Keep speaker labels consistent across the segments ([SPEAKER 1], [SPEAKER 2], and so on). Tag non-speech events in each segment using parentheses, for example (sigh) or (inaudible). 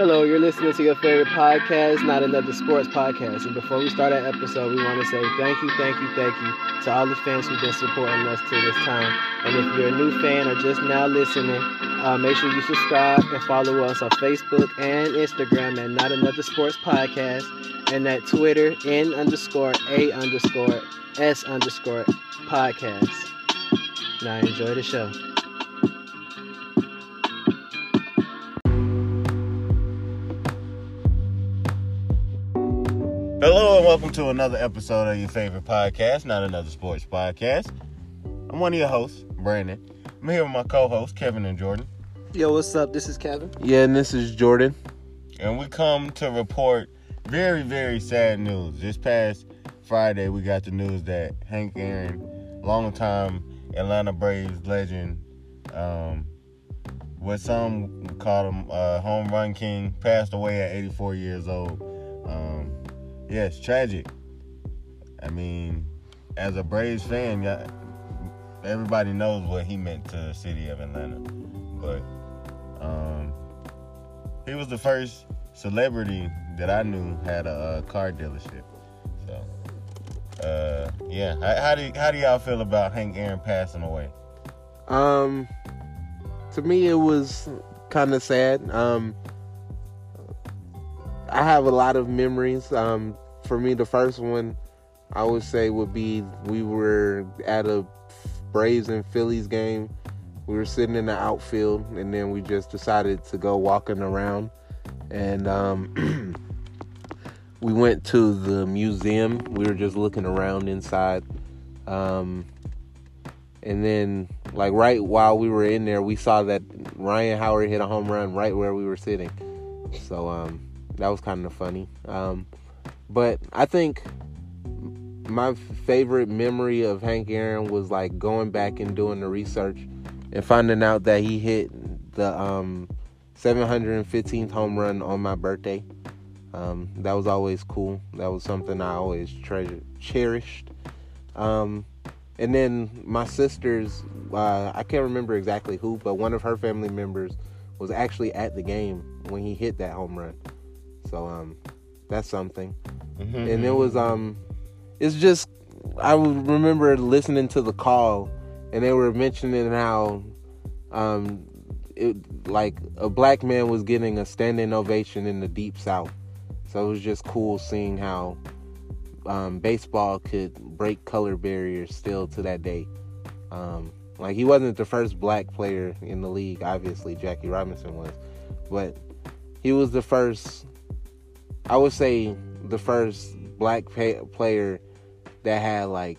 [SPEAKER 1] Hello, you're listening to your favorite podcast, Not Another Sports Podcast. And before we start our episode, we want to say thank you, thank you, thank you to all the fans who've been supporting us to this time. And if you're a new fan or just now listening, uh, make sure you subscribe and follow us on Facebook and Instagram at Not Another Sports Podcast and at Twitter N underscore A underscore S underscore podcast. Now enjoy the show.
[SPEAKER 2] Hello and welcome to another episode of your favorite podcast, not another sports podcast. I'm one of your hosts, Brandon. I'm here with my co-hosts, Kevin and Jordan,
[SPEAKER 1] Yo, what's up? This is Kevin.
[SPEAKER 3] Yeah, and this is Jordan.
[SPEAKER 2] and we come to report very, very sad news. This past Friday, we got the news that Hank Aaron, longtime Atlanta Braves legend, um, what some call him uh, home run king, passed away at 84 years old. Um, yeah, it's tragic. I mean, as a Braves fan, everybody knows what he meant to the city of Atlanta. But um, he was the first celebrity that I knew had a, uh car dealership. So, uh, yeah. How, how do how do y'all feel about Hank Aaron passing away?
[SPEAKER 3] Um, to me, it was kind of sad. Um, I have a lot of memories. Um, for me, the first one I would say would be we were at a Braves and Phillies game. We were sitting in the outfield, and then we just decided to go walking around, and um, (clears throat) we went to the museum. We were just looking around inside. Um, and then, like right while we were in there, we saw that Ryan Howard hit a home run right where we were sitting. So um, that was kind of funny. Um, but I think my favorite memory of Hank Aaron was like going back and doing the research and finding out that he hit the um, 715th home run on my birthday. Um, that was always cool. That was something I always treasured, cherished. Um, and then my sister's, uh, I can't remember exactly who, but one of her family members was actually at the game when he hit that home run. So um, that's something. And it was um, it's just I remember listening to the call, and they were mentioning how um, it like a black man was getting a standing ovation in the deep south. So it was just cool seeing how um, baseball could break color barriers still to that day. Um, like he wasn't the first black player in the league, obviously Jackie Robinson was, but he was the first. I would say the first black pa- player that had like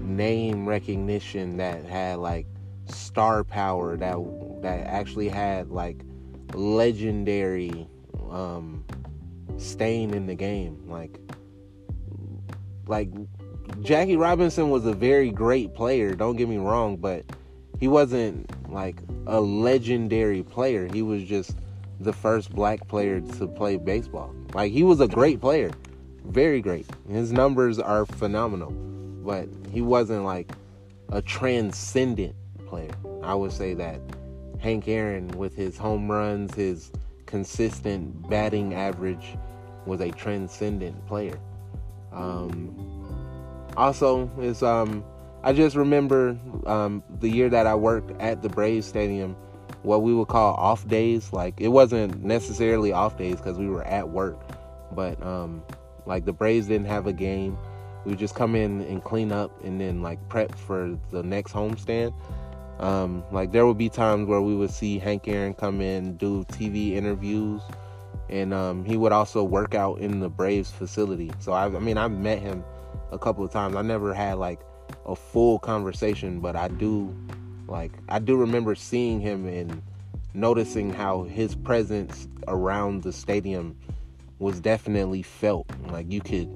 [SPEAKER 3] name recognition, that had like star power, that that actually had like legendary um, stain in the game, like like Jackie Robinson was a very great player, don't get me wrong, but he wasn't like a legendary player. He was just the first black player to play baseball. Like he was a great player. Very great. His numbers are phenomenal. But he wasn't like a transcendent player. I would say that Hank Aaron with his home runs, his consistent batting average was a transcendent player. Um, also, is um, I just remember um, the year that I worked at the Braves Stadium, what we would call off days. Like it wasn't necessarily off days because we were at work, but um, like the Braves didn't have a game. We would just come in and clean up and then like prep for the next homestand. Um, like there would be times where we would see Hank Aaron come in do TV interviews, and um, he would also work out in the Braves facility. So I, I mean, I've met him a couple of times. I never had like a full conversation, but I do like I do remember seeing him and noticing how his presence around the stadium was definitely felt. Like you could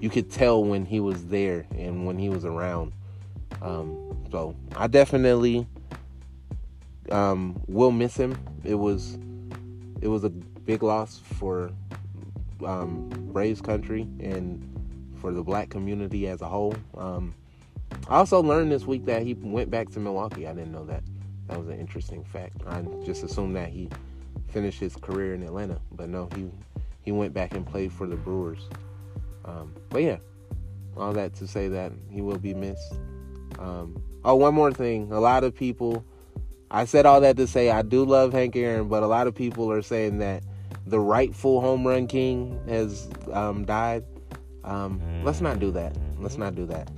[SPEAKER 3] you could tell when he was there and when he was around. Um, so I definitely um, will miss him. It was it was a big loss for um, Braves country and for the black community as a whole. Um, I also learned this week that he went back to Milwaukee. I didn't know that. That was an interesting fact. I just assumed that he finished his career in Atlanta. But no, he he went back and played for the Brewers. Um, but yeah, all that to say that he will be missed. Um, oh, one more thing. A lot of people, I said all that to say I do love Hank Aaron, but a lot of people are saying that the rightful home run king has um, died. Um, let's not do that. Let's not do that.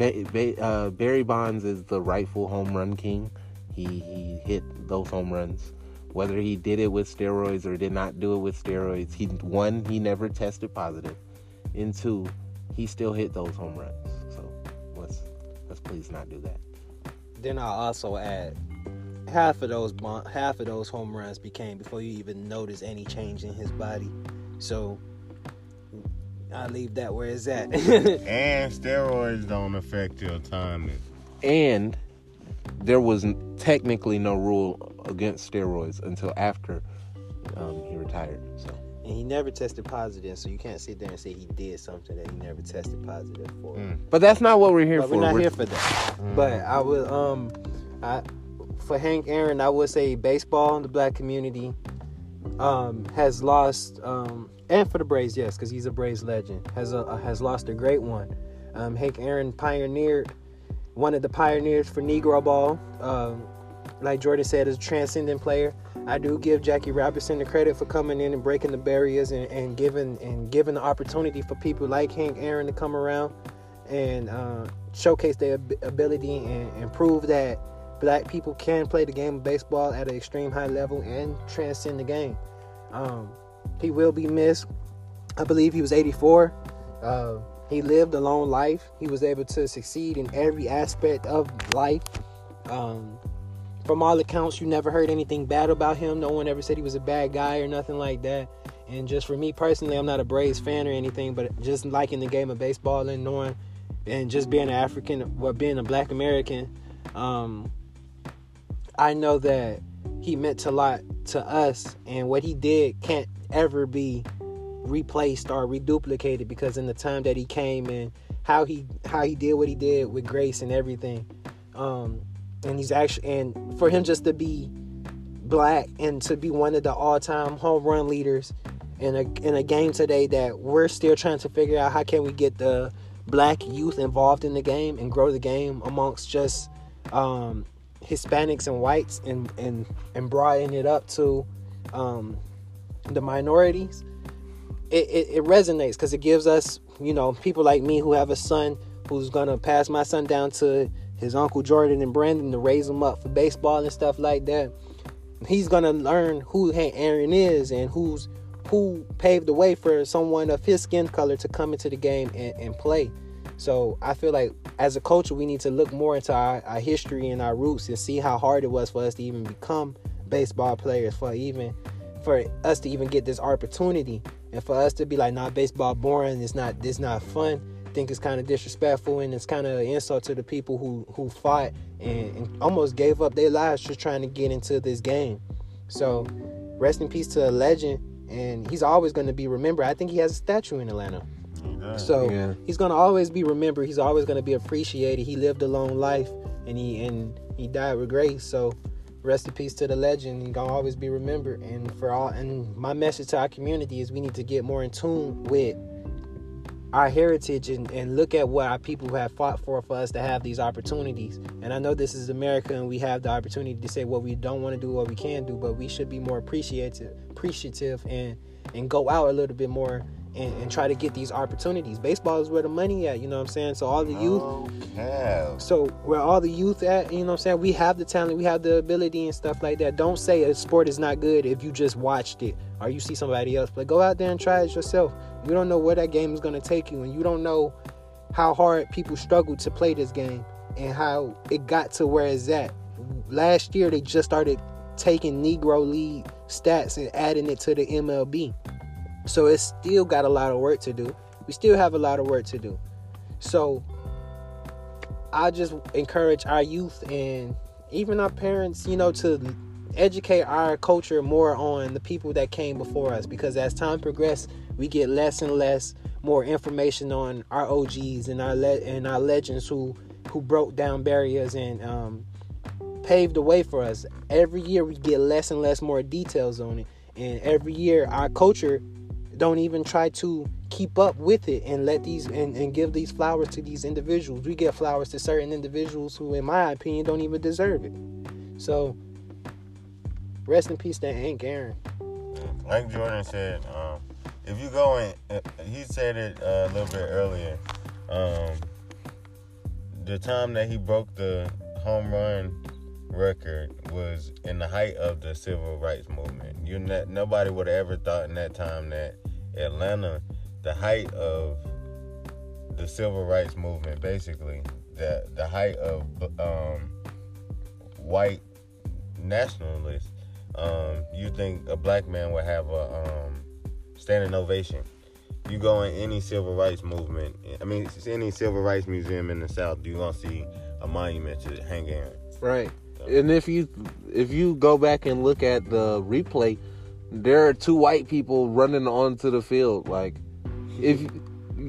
[SPEAKER 3] Ba- ba- uh, Barry Bonds is the rightful home run king. He he hit those home runs. Whether he did it with steroids or did not do it with steroids, he one he never tested positive, and two, he still hit those home runs. So let's let's please not do that.
[SPEAKER 1] Then I'll also add half of those half of those home runs became before you even notice any change in his body. So I leave that where it's at. (laughs)
[SPEAKER 2] And steroids don't affect your timing.
[SPEAKER 3] And there was technically no rule against steroids until after um, he retired. So
[SPEAKER 1] and he never tested positive, so you can't sit there and say he did something that he never tested positive for.
[SPEAKER 2] Mm.
[SPEAKER 3] But that's not what we're here
[SPEAKER 1] but
[SPEAKER 3] for.
[SPEAKER 1] we're not
[SPEAKER 3] We're-
[SPEAKER 1] here for that. But I would um, I for Hank Aaron, I would say baseball in the black community um has lost um and for the Braves, yes, because he's a Braves legend, has a has lost a great one. Um, Hank Aaron pioneered one of the pioneers for Negro ball. Um, like Jordan said, is a transcendent player. I do give Jackie Robinson the credit for coming in and breaking the barriers and, and giving and giving the opportunity for people like Hank Aaron to come around and uh, showcase their ability and, and prove that black people can play the game of baseball at an extreme high level and transcend the game. Um, he will be missed. I believe he was 84. Uh, he lived a long life. He was able to succeed in every aspect of life. Um, from all accounts, you never heard anything bad about him. No one ever said he was a bad guy or nothing like that. And just for me personally, I'm not a Braves fan or anything, but just liking the game of baseball and knowing, and just being an African, well, being a Black American, um, I know that he meant a lot to us, and what he did can't ever be replaced or reduplicated because in the time that he came and how he how he did what he did with grace and everything, um, and he's actually and for him just to be black and to be one of the all-time home run leaders in a in a game today that we're still trying to figure out how can we get the black youth involved in the game and grow the game amongst just um, Hispanics and whites and and and broaden it up to um, the minorities. It, it, it resonates because it gives us you know people like me who have a son who's gonna pass my son down to his uncle Jordan and Brandon to raise him up for baseball and stuff like that. He's gonna learn who Hank Aaron is and who's who paved the way for someone of his skin color to come into the game and, and play. So I feel like as a culture, we need to look more into our, our history and our roots and see how hard it was for us to even become baseball players, for even for us to even get this opportunity, and for us to be like, "Not baseball boring. It's not. It's not fun." I think it's kind of disrespectful and it's kind of an insult to the people who who fought and, and almost gave up their lives just trying to get into this game. So, rest in peace to a legend, and he's always going to be remembered. I think he has a statue in Atlanta.
[SPEAKER 2] Okay.
[SPEAKER 1] So
[SPEAKER 3] Yeah.
[SPEAKER 1] he's gonna always be remembered. He's always gonna be appreciated. He lived a long life, and he and he died with grace. So rest in peace to the legend. He's gonna always be remembered. And for all, and my message to our community is we need to get more in tune with our heritage and, and look at what our people have fought for for us to have these opportunities. And I know this is America and we have the opportunity to say what we don't want to do, what we can do, but we should be more appreciative appreciative and and go out a little bit more and, and try to get these opportunities. Baseball is where the money at, you know what I'm saying? So all the youth
[SPEAKER 2] Okay.
[SPEAKER 1] so where all the youth at, you know what I'm saying? We have the talent, we have the ability and stuff like that. Don't say a sport is not good if you just watched it or you see somebody else But Go out there and try it yourself. You don't know where that game is gonna take you and you don't know how hard people struggle to play this game and how it got to where it's at. Last year they just started taking Negro League stats and adding it to the MLB. So it's still got a lot of work to do. We still have a lot of work to do. So I just encourage our youth and even our parents, you know, to educate our culture more on the people that came before us because as time progresses, we get less and less more information on our OGs and our le- and our legends who who broke down barriers and um, paved the way for us. Every year we get less and less more details on it, and every year our culture don't even try to keep up with it and let these and, and give these flowers to these individuals. We give flowers to certain individuals who, in my opinion, don't even deserve it. So, rest in peace to Hank Aaron.
[SPEAKER 2] Like Jordan said, um, if you go in, uh, he said it uh, a little bit earlier. Um, the time that he broke the home run record was in the height of the civil rights movement. You ne- nobody would have ever thought in that time that Atlanta, the height of the civil rights movement, basically the the height of um, white nationalists, um, you think a black man would have a um, standing ovation. You go in any civil rights movement, I mean, any civil rights museum in the South, you're gonna see a monument to Hank Aaron.
[SPEAKER 3] Right. And if you if you go back and look at the replay, there are two white people running onto the field. Like, if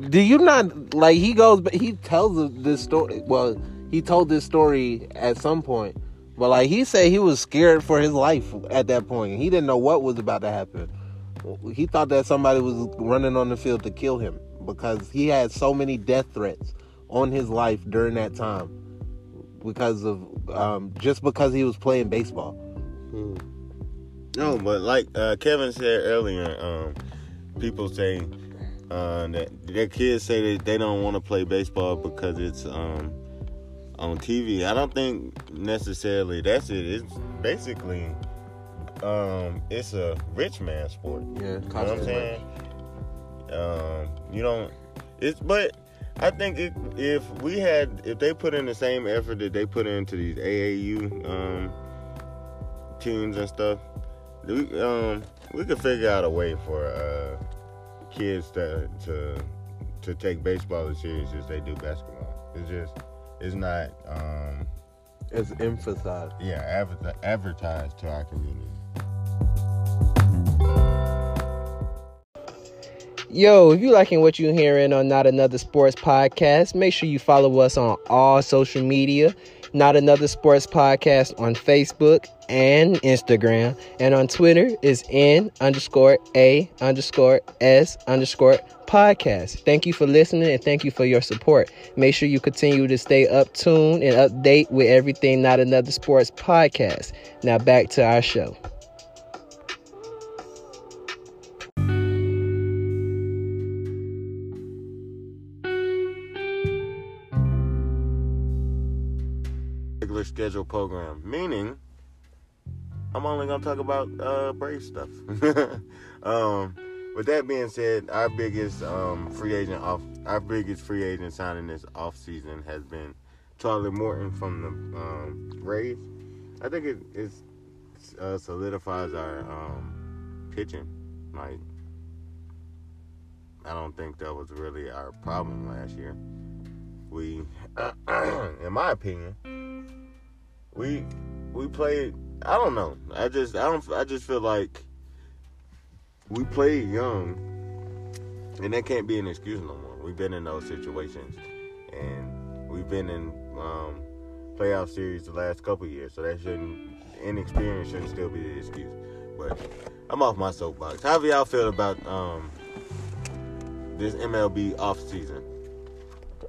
[SPEAKER 3] do you not like he goes but he tells this story. Well, he told this story at some point, but like he said he was scared for his life at that point. He didn't know what was about to happen. He thought that somebody was running on the field to kill him because he had so many death threats on his life during that time because of um, just because he was playing baseball.
[SPEAKER 2] Hmm. No, but like uh, Kevin said earlier, um, people say uh, that their kids say that they don't want to play baseball because it's um, on TV. I don't think necessarily that's it. It's basically um, it's a rich man sport.
[SPEAKER 3] Yeah,
[SPEAKER 2] you know what I'm saying. Um, you don't. It's but I think it, if we had, if they put in the same effort that they put into these AAU um, teams and stuff, we um, we could figure out a way for uh, kids to to to take baseball as serious as they do basketball. It's just it's not um,
[SPEAKER 3] as emphasized.
[SPEAKER 2] Yeah, adver- advertised to our community.
[SPEAKER 1] Yo, if you liking what you're hearing on Not Another Sports Podcast, make sure you follow us on all social media. Not Another Sports Podcast on Facebook and Instagram. And on Twitter is N underscore A underscore S underscore podcast. Thank you for listening and thank you for your support. Make sure you continue to stay up tuned and update with everything Not Another Sports Podcast. Now back to our show.
[SPEAKER 2] Schedule program, meaning I'm only gonna talk about uh, Brave stuff. (laughs) um, with that being said, our biggest um, free agent off, our biggest free agent signing this off season has been Charlie Morton from the um, Rays. I think it it's, uh, solidifies our um, pitching. Like, I don't think that was really our problem last year. We, (clears throat) in my opinion, we we played. I don't know. I just I don't. I just feel like we played young, and that can't be an excuse no more. We've been in those situations, and we've been in um, playoff series the last couple years. So that shouldn't inexperience shouldn't still be the excuse. But I'm off my soapbox. How do y'all feel about um, this MLB off season?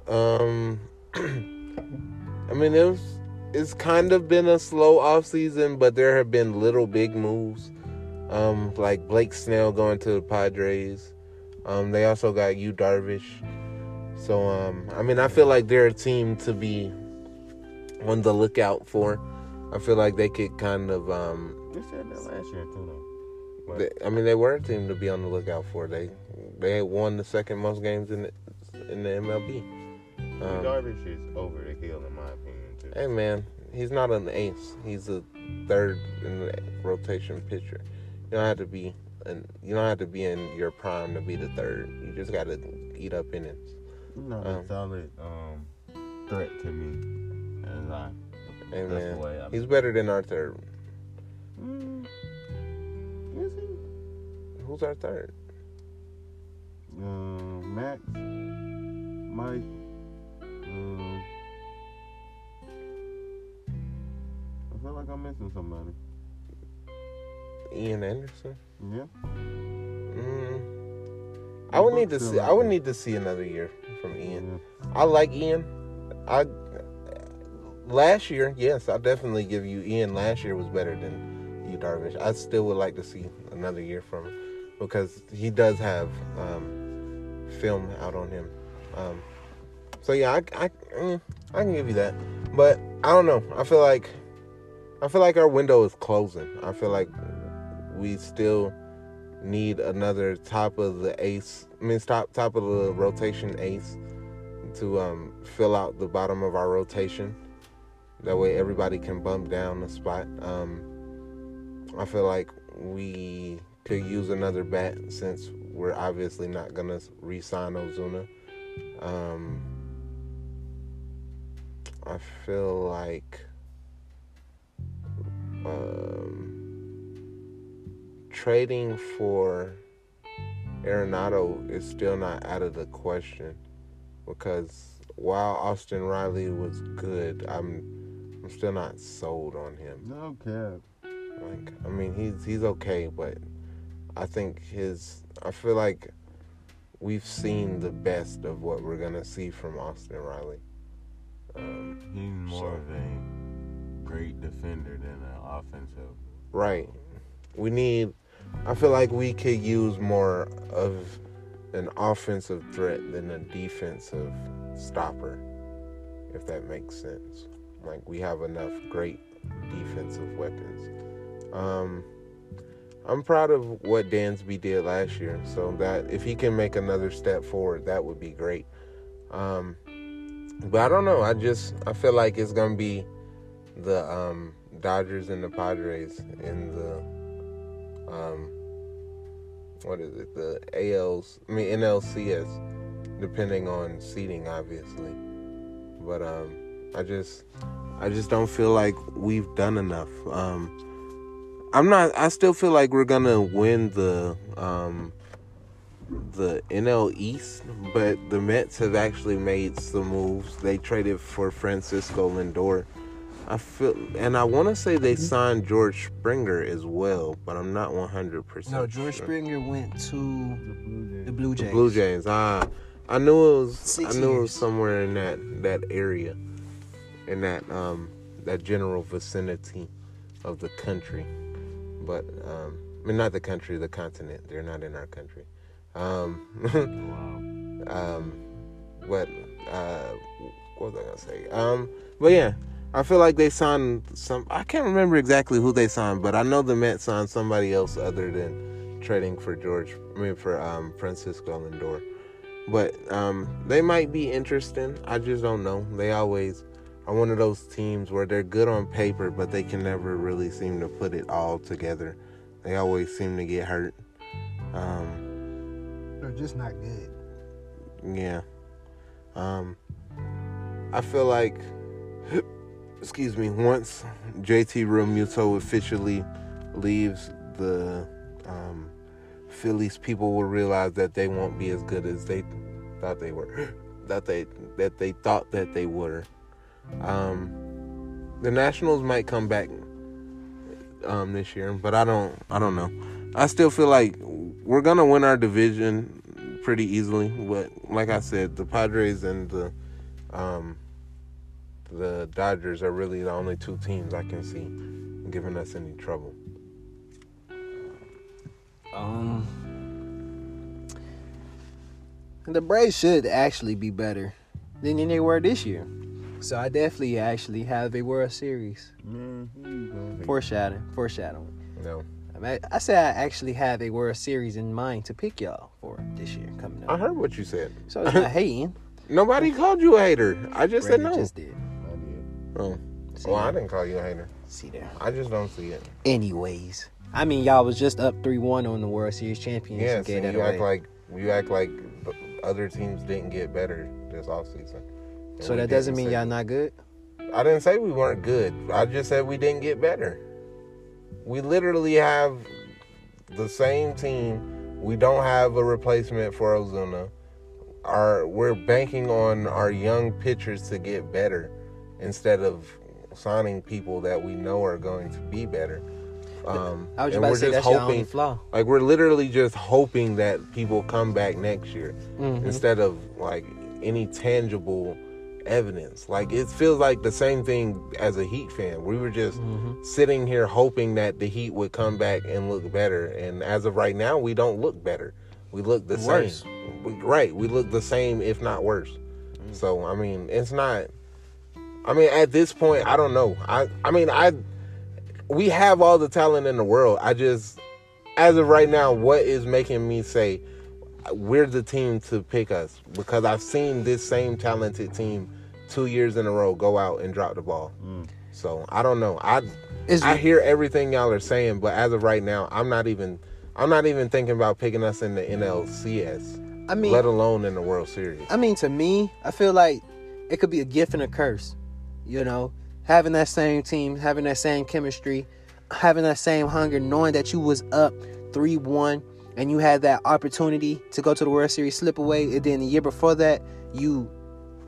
[SPEAKER 3] Um, (clears throat) I mean, it was it's kind of been a slow off season, but there have been little big moves. Um, like Blake Snell going to the Padres. Um, they also got Yu Darvish. So um, I mean, I feel like they're a team to be on the lookout for. I feel like they could kind of. Um,
[SPEAKER 2] You said that last year too, though.
[SPEAKER 3] they, I mean, they were a team to be on the lookout for. They they won the second most games in the, in the MLB.
[SPEAKER 2] Um, Darvish is over the hill, in my opinion.
[SPEAKER 3] Hey man, he's not an ace. He's a third in the rotation pitcher. You don't have to be, and you don't have to be in your prime to be the third. You just got to eat up innings.
[SPEAKER 2] No,
[SPEAKER 3] Um,
[SPEAKER 2] a solid um, threat to me. And I,
[SPEAKER 3] Hey man,
[SPEAKER 2] I'm-
[SPEAKER 3] he's better than our third.
[SPEAKER 2] mm, is he?
[SPEAKER 3] Who's our third?
[SPEAKER 2] Uh, Max, Mike, feel like I'm missing somebody.
[SPEAKER 3] Ian Anderson.
[SPEAKER 2] Yeah.
[SPEAKER 3] Mm, I would need to see. I would need to see another year from Ian. I like Ian. I last year, yes, I definitely give you Ian. Last year was better than Yu, Darvish. I still would like to see another year from him because he does have um, film out on him. Um, so yeah, I, I mm, I can give you that, but I don't know. I feel like I feel like our window is closing. I feel like we still need another top of the ace. I mean, top top of the rotation ace to um, fill out the bottom of our rotation. That way, everybody can bump down a spot. Um, I feel like we could use another bat since we're obviously not gonna re-sign Ozuna. Um, I feel like um, trading for Arenado is still not out of the question because while Austin Riley was good, I'm I'm still not sold on him.
[SPEAKER 2] No cap.
[SPEAKER 3] Like I mean he's he's okay, but I think his I feel like we've seen the best of what we're gonna see from Austin Riley. Um,
[SPEAKER 2] He's more
[SPEAKER 3] So-
[SPEAKER 2] of a great defender than an offensive.
[SPEAKER 3] Right. We need. I feel like we could use more of an offensive threat than a defensive stopper, if that makes sense. Like we have enough great defensive weapons. Um, I'm proud of what Dansby did last year, so that if he can make another step forward, that would be great. Um, but I don't know. I just I feel like it's gonna be the um, Dodgers and the Padres in the um, what is it? The ALs, I mean NLCS, depending on seating, obviously. But um, I just I just don't feel like we've done enough. Um, I'm not. I still feel like we're gonna win the um, the NL East, but the Mets have actually made some moves. They traded for Francisco Lindor. I feel, and I want to say they signed George Springer as well, but I'm not 100. percent
[SPEAKER 1] No, George
[SPEAKER 3] sure.
[SPEAKER 1] Springer went to
[SPEAKER 2] The Blue Jays.
[SPEAKER 1] the Blue Jays.
[SPEAKER 3] Blue Ah, I knew it was.
[SPEAKER 1] Six
[SPEAKER 3] I knew it was somewhere in that that area, in that um that general vicinity of the country, but um, I mean not the country, the continent. They're not in our country. Um,
[SPEAKER 2] Wow. (laughs) (laughs)
[SPEAKER 3] um, but uh, what was I gonna say? Um, but yeah, I feel like they signed some. I can't remember exactly who they signed, but I know the Mets signed somebody else other than trading for George. I mean for um, Francisco Lindor. But um, they might be interesting. I just don't know. They always are one of those teams where they're good on paper, but they can never really seem to put it all together. They always seem to get hurt. Um,
[SPEAKER 1] They're just not good.
[SPEAKER 3] yeah. Um I feel like excuse me, once JT Realmuto officially leaves the um Phillies, people will realize that they won't be as good as they thought they were. (gasps) that they that they thought that they were. Um the Nationals might come back um this year, but I don't I don't know. I still feel like we're gonna win our division pretty easily. But like I said, the Padres and the um, the Dodgers are really the only two teams I can see giving us any trouble.
[SPEAKER 1] Um, the Braves should actually be better than they were this year. So I definitely actually have a World Series.
[SPEAKER 2] Man, here you go.
[SPEAKER 1] Foreshadowing. Foreshadowing.
[SPEAKER 3] No,
[SPEAKER 1] I, mean, I said I actually have a World Series in mind to pick y'all for this year coming up.
[SPEAKER 3] I heard what you said.
[SPEAKER 1] So it's not (laughs) hating.
[SPEAKER 3] Nobody called you a hater. I just said
[SPEAKER 1] Brandon
[SPEAKER 3] no.
[SPEAKER 1] just did.
[SPEAKER 3] Oh,
[SPEAKER 1] See,
[SPEAKER 3] well, I didn't call you a hater.
[SPEAKER 1] see there.
[SPEAKER 3] I just don't see it.
[SPEAKER 1] Anyways, I mean, y'all was just up three one on the World Series champions.
[SPEAKER 3] Yes,
[SPEAKER 1] and gave
[SPEAKER 3] you act like you act like other teams didn't get better this offseason.
[SPEAKER 1] So that doesn't mean y'all not good.
[SPEAKER 3] I didn't say we weren't good. I just said we didn't get better. We literally have the same team. We don't have a replacement for Ozuna. Our we're banking on our young pitchers to get better instead of signing people that we know are going to be better. Um,
[SPEAKER 1] I was
[SPEAKER 3] and
[SPEAKER 1] about
[SPEAKER 3] we're
[SPEAKER 1] to say
[SPEAKER 3] just
[SPEAKER 1] that's your
[SPEAKER 3] hoping,
[SPEAKER 1] only flaw.
[SPEAKER 3] like we're literally just hoping that people come back next year
[SPEAKER 1] Mhm.
[SPEAKER 3] instead of like any tangible evidence. Like it feels like the same thing as a Heat fan. We were just
[SPEAKER 1] Mhm.
[SPEAKER 3] sitting here hoping that the Heat would come back and look better, and as of right now, we don't look better. We look the
[SPEAKER 1] Worse.
[SPEAKER 3] same. We- right, we look the same, if not worse.
[SPEAKER 1] Mm.
[SPEAKER 3] So I mean, it's not. I mean, at this point, I don't know. I I mean, I we have all the talent in the world. I just, as of right now, what is making me say we're the team to pick us? Because I've seen this same talented team two years in a row go out and drop the ball. Mm. So I don't know. I
[SPEAKER 1] Is
[SPEAKER 3] I hear everything y'all are saying, but as of right now, I'm not even I'm not even thinking about picking us in the NLCS,
[SPEAKER 1] I mean,
[SPEAKER 3] let alone in the World Series.
[SPEAKER 1] I mean, to me, I feel like it could be a gift and a curse. You know, having that same team, having that same chemistry, having that same hunger, knowing that you was up three one and you had that opportunity to go to the World Series slip away, and then the year before that you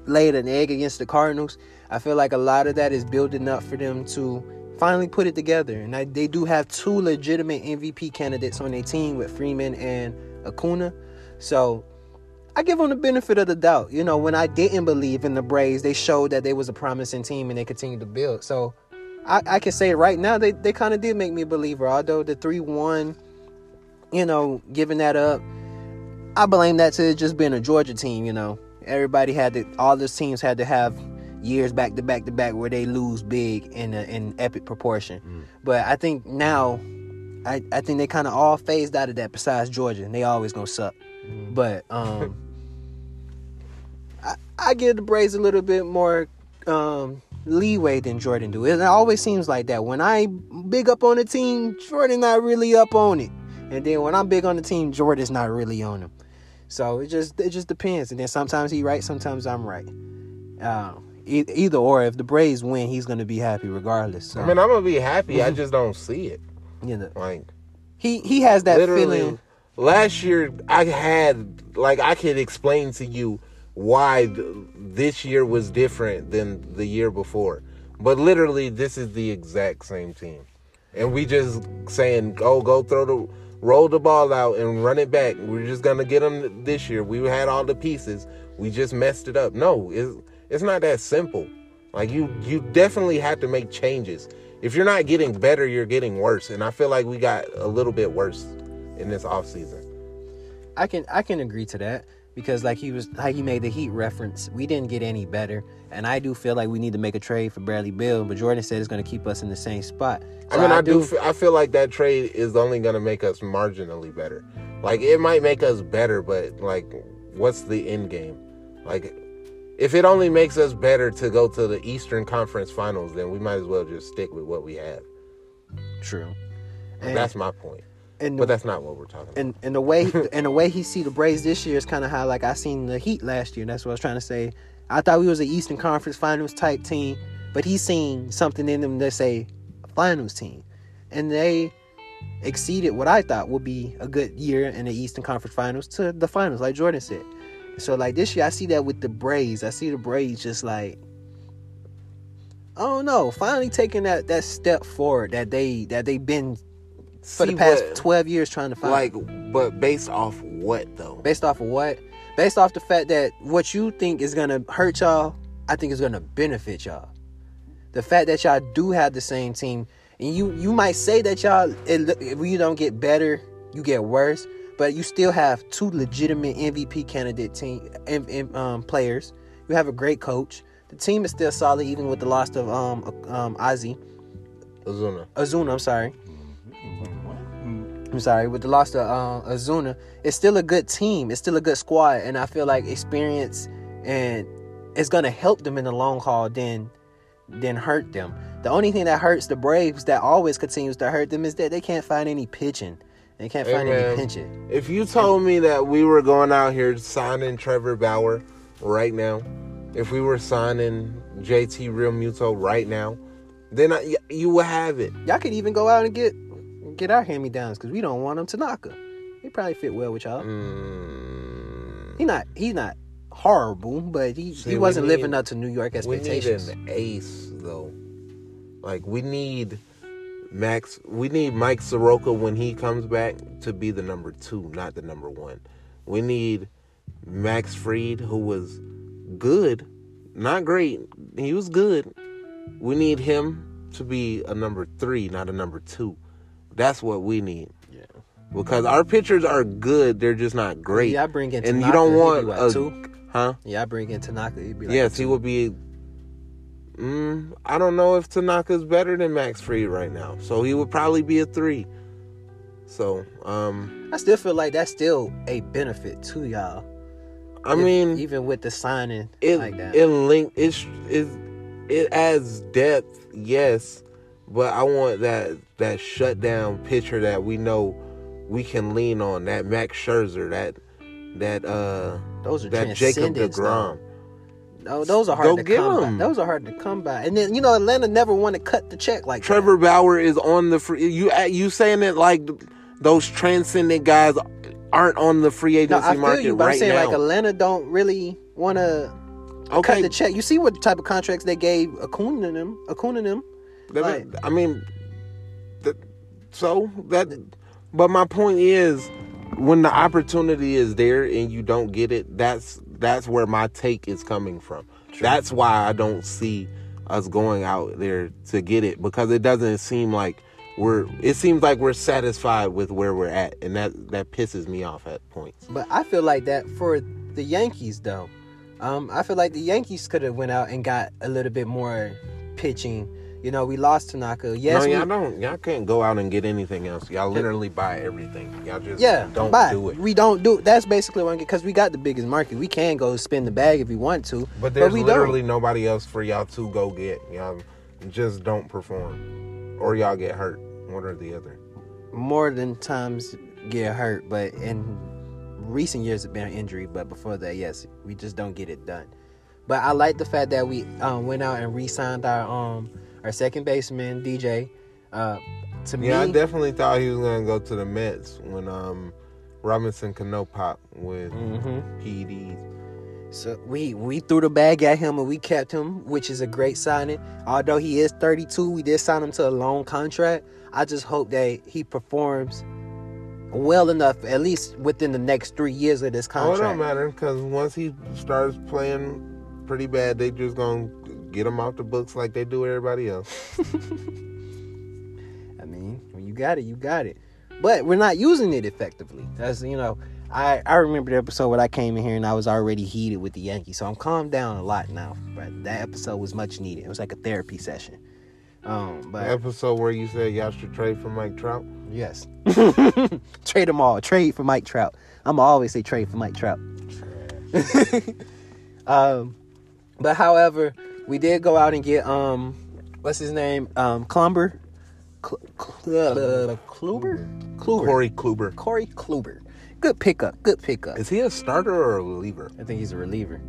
[SPEAKER 1] laid an egg against the Cardinals. I feel like a lot of that is building up for them to finally put it together, and I, they do have two legitimate MVP candidates on their team with Freeman and Acuna. So I give them the benefit of the doubt. You know, when I didn't believe in the Braves, they showed that they was a promising team and they continued to build. So I, I can say right now they, they kind of did make me a believer. Although the three one, you know, giving that up, I blame that to just being a Georgia team. You know, everybody had to, all those teams had to have years back to back to back where they lose big in a, in epic proportion. But I think now, I, I think they kind of all phased out of that. Besides Georgia, and they always gonna suck. But um, I, give the Braves a little bit more um, leeway than Jordan do. It always seems like that. When I big up on the team, Jordan not really up on it, and then when I'm big on the team, Jordan's not really on him. So it just it just depends. And then sometimes he right, sometimes I'm right. Um, e- either or, if the Braves win, he's gonna be happy regardless. So,
[SPEAKER 3] I mean, I'm gonna be happy. I just don't see it.
[SPEAKER 1] you know,
[SPEAKER 3] Like
[SPEAKER 1] he he has that feeling.
[SPEAKER 3] last year I had like I could explain to you why th- this year was different than the year before. But literally, this is the exact same team, and we just saying, "Go, go, throw the." Roll the ball out and run it back. We're just gonna get them this year. We had all the pieces. We just messed it up. No, it's it's not that simple. Like you, you definitely have to make changes. If you're not getting better, you're getting worse. And I feel like we got a little bit worse in this off season.
[SPEAKER 1] I can I can agree to that because like he was like he made the Heat reference. We didn't get any better, and I do feel like we need to make a trade for Bradley Beal. But Jordan said it's going to keep us in the same spot.
[SPEAKER 3] I mean, I, do. f- I feel like that trade is only gonna make us marginally better. Like it might make us better, but like, what's the end game? Like, if it only makes us better to go to the Eastern Conference Finals, then we might as well just stick with what we have.
[SPEAKER 1] true. And,
[SPEAKER 3] That's my point.
[SPEAKER 1] And
[SPEAKER 3] But that's not what we're talking about.
[SPEAKER 1] and, and the way (laughs) and the way he see the Braves this year is kind of how like I seen the Heat last year. That's what I was trying to say. I thought we was an Eastern Conference Finals type team, but he's seen something in them that say Finals team, and they exceeded what I thought would be a good year in the Eastern Conference Finals to the finals, like Jordan said. So like this year, I see that with the Braves. I see the Braves just like I don't know, finally taking that that step forward that they that they've been for the past
[SPEAKER 3] what-
[SPEAKER 1] twelve years trying to find.
[SPEAKER 3] like, but based off what though?
[SPEAKER 1] based off of what? Based off the fact that what you think is gonna hurt y'all, I think is gonna benefit y'all. The fact that y'all do have the same team, and you you might say that y'all it, if you don't get better, you get worse, but you still have two legitimate MVP candidate team em- em- um, players. You have a great coach. The team is still solid even with the loss of um um Ozzy
[SPEAKER 3] Ozuna.
[SPEAKER 1] Azuna. I'm sorry. I'm sorry, with the loss of uh, Azuna, it's still a good team. It's still a good squad, and I feel like experience and it's gonna help them in the long haul than than hurt them. The only thing that hurts the Braves that always continues to hurt them is that they can't find any pitching. They can't find
[SPEAKER 3] man.
[SPEAKER 1] any pitching.
[SPEAKER 3] If you told me that we were going out here signing Trevor Bauer right now, if we were signing JT Realmuto right now, then I, you would have it.
[SPEAKER 1] Y'all could even go out and get get our hand me downs because we don't want him Tanaka. He probably fit well with y'all.
[SPEAKER 3] Mm,
[SPEAKER 1] He not he's not horrible, but he,
[SPEAKER 3] See,
[SPEAKER 1] he wasn't
[SPEAKER 3] need-
[SPEAKER 1] living up to New York expectations.
[SPEAKER 3] we need an ace though. Like we need Max. We need Mike Soroka when he comes back to be the number two, not the number one. We need Max Fried, who was good, not great. He was good. We need him to be a number three, not a number two. That's what we need.
[SPEAKER 1] Yeah.
[SPEAKER 3] Because our pitchers are good, they're just not great.
[SPEAKER 1] Yeah, I bring in
[SPEAKER 3] and
[SPEAKER 1] Tanaka,
[SPEAKER 3] you don't
[SPEAKER 1] he'd be
[SPEAKER 3] want
[SPEAKER 1] what,
[SPEAKER 3] a
[SPEAKER 1] two?
[SPEAKER 3] huh?
[SPEAKER 1] Yeah, I bring in Tanaka. He'd be like
[SPEAKER 3] yes,
[SPEAKER 1] a
[SPEAKER 3] he
[SPEAKER 1] two.
[SPEAKER 3] will be. Mm, I don't know if Tanaka's better than Max Fried right now, so he would probably be a three. So, um,
[SPEAKER 1] I still feel like that's still a benefit to y'all.
[SPEAKER 3] I
[SPEAKER 1] If-
[SPEAKER 3] mean,
[SPEAKER 1] even with the signing
[SPEAKER 3] it
[SPEAKER 1] like that.
[SPEAKER 3] it link it it it adds depth, yes, but I want that that shutdown pitcher that we know we can lean on. That Max Scherzer, that that uh
[SPEAKER 1] those are
[SPEAKER 3] that Jacob Degrom.
[SPEAKER 1] though. No, those are hard
[SPEAKER 3] Go
[SPEAKER 1] to come
[SPEAKER 3] 'em.
[SPEAKER 1] by. Those are hard to come by. And then you know Atlanta never want to cut the check like that.
[SPEAKER 3] Trevor Bauer is on the free. You you saying it like those transcendent guys aren't on the free
[SPEAKER 1] No,
[SPEAKER 3] agency
[SPEAKER 1] I
[SPEAKER 3] market
[SPEAKER 1] you, but
[SPEAKER 3] right
[SPEAKER 1] I'm saying
[SPEAKER 3] now?
[SPEAKER 1] like Atlanta don't really want to cut the check. You see what type of contracts they gave Acuna and them. Acuna and them. Like-
[SPEAKER 3] I mean, so that. But my point is, when the opportunity is there and you don't get it, that's that's where my take is coming from. That's why I don't see us going out there to get it because it doesn't seem like we're. It seems like we're satisfied with where we're at, and that that pisses me off at points.
[SPEAKER 1] But I feel like that for the Yankees though. Um, I feel like the Yankees could have went out and got a little bit more pitching. You know, we lost Tanaka. Yes,
[SPEAKER 3] no, y'all don't. Y'all can't go out and get anything else. Y'all literally buy everything. Y'all just
[SPEAKER 1] yeah,
[SPEAKER 3] don't
[SPEAKER 1] but
[SPEAKER 3] do it.
[SPEAKER 1] We don't do. That's basically what because we got the biggest market. We can go spin the bag if we want to,
[SPEAKER 3] But there's
[SPEAKER 1] we
[SPEAKER 3] literally
[SPEAKER 1] don't.
[SPEAKER 3] nobody else for y'all to go get. Y'all just don't perform, or y'all get hurt. One or the other.
[SPEAKER 1] More than times get hurt, but in recent years it's been an injury. But before that, yes, we just don't get it done. But I like the fact that we um, went out and re-signed our um our second baseman DJ. Uh, to
[SPEAKER 3] Yeah, I definitely thought he was gonna go to the Mets when um Robinson Cano pop with
[SPEAKER 1] Mhm.
[SPEAKER 3] PEDs.
[SPEAKER 1] So we we threw the bag at him and we kept him, which is a great signing. Although he is 32, we did sign him to a long contract. I just hope that he performs well enough, at least within the next three years of this contract.
[SPEAKER 3] Oh, it don't matter because once he starts playing pretty bad, they just gonna get them off the books like they do everybody else. (laughs)
[SPEAKER 1] I mean, when you got it, you got it. But we're not using it effectively. That's you know, I I remember the episode when I came in here and I was already heated with the Yankees, so I'm calmed down a lot now. But that episode was much needed. It was like a therapy session. Um,
[SPEAKER 3] The
[SPEAKER 1] but
[SPEAKER 3] episode where you said y'all should trade for Mike Trout.
[SPEAKER 1] Yes. (laughs) trade them all. Trade for Mike Trout. I'm always say trade for Mike Trout. (laughs) um, but however, we did go out and get um, what's his name? Um, Klumber. Cl- Cl- Kluber. Kluber.
[SPEAKER 3] Corey Kluber.
[SPEAKER 1] Corey Kluber. Good pickup. Good pickup.
[SPEAKER 3] Is he a starter or a reliever?
[SPEAKER 1] I think he's a reliever.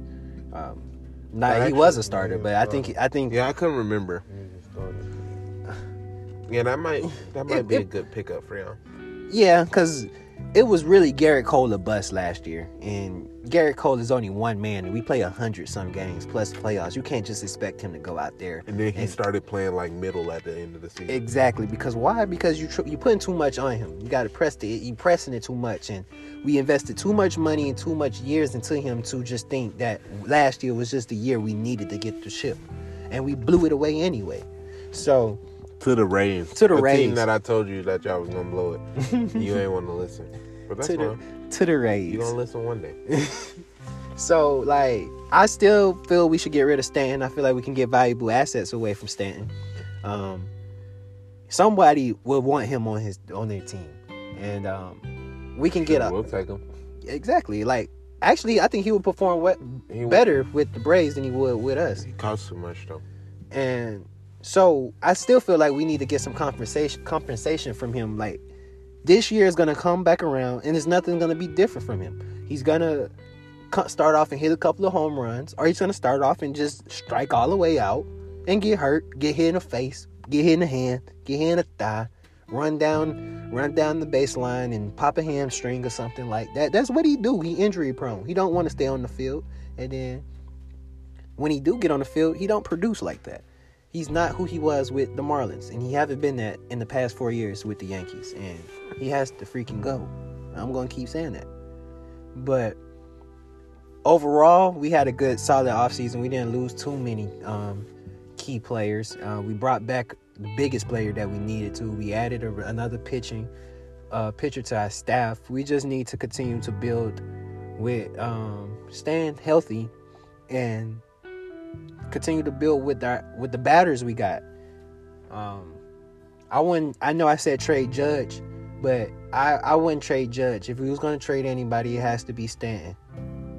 [SPEAKER 1] Um, not
[SPEAKER 3] That
[SPEAKER 1] he was a starter, but I think I think
[SPEAKER 3] Yeah, I couldn't remember. Yeah, that might that might
[SPEAKER 1] It-
[SPEAKER 3] be a good pickup for y'all.
[SPEAKER 1] Yeah, because it was really Gerrit Cole a bust last year, and Gerrit Cole is only one man, and we play a hundred some games plus playoffs. You can't just expect him to go out there.
[SPEAKER 3] And then he
[SPEAKER 1] And-
[SPEAKER 3] started playing like middle at the end of the season.
[SPEAKER 1] Exactly, because why? Because you tr- you putting too much on him. You got to press the you pressing it too much, and we invested too much money and too much years into him to just think that last year was just the year we needed to get the ship, and we blew it away anyway. So
[SPEAKER 3] to the Rays.
[SPEAKER 1] To the
[SPEAKER 3] team that I told you that y'all was gonna blow it. (laughs) you ain't want to listen, but that's
[SPEAKER 1] to the
[SPEAKER 3] fine.
[SPEAKER 1] to the Rays.
[SPEAKER 3] You gonna listen one day. (laughs)
[SPEAKER 1] So like I still feel we should get rid of Stanton. I feel like we can get valuable assets away from Stanton. Um, somebody will want him on his on their team, and um, we can get a
[SPEAKER 3] We'll take him.
[SPEAKER 1] exactly like actually I think he would perform what
[SPEAKER 3] He
[SPEAKER 1] better with the Braves than he would with us.
[SPEAKER 3] He costs too much though.
[SPEAKER 1] And so I still feel like we need to get some compensation compensation from him. Like this year is gonna come back around, and there's nothing gonna be different from him. He's gonna start off and hit a couple of home runs, or he's gonna start off and just strike all the way out and get hurt, get hit in the face, get hit in the hand, get hit in the thigh, run down, run down the baseline and pop a hamstring or something like that. That's what he do. He injury prone. He don't want to stay on the field, and then when he do get on the field, he don't produce like that. He's not who he was with the Marlins, and he haven't been that in the past four years with the Yankees, and he has to freaking go. I'm gonna keep saying that. But overall, we had a good, solid offseason. We didn't lose too many um, key players. Uh, we brought back the biggest player that we needed to. We added a, another pitching uh, pitcher to our staff. We just need to continue to build with um, staying healthy and continue to build with our with the batters we got. Um, I wouldn't. I know I said trade Judge, but I I wouldn't trade Judge. If we was gonna trade anybody, it has to be Stanton.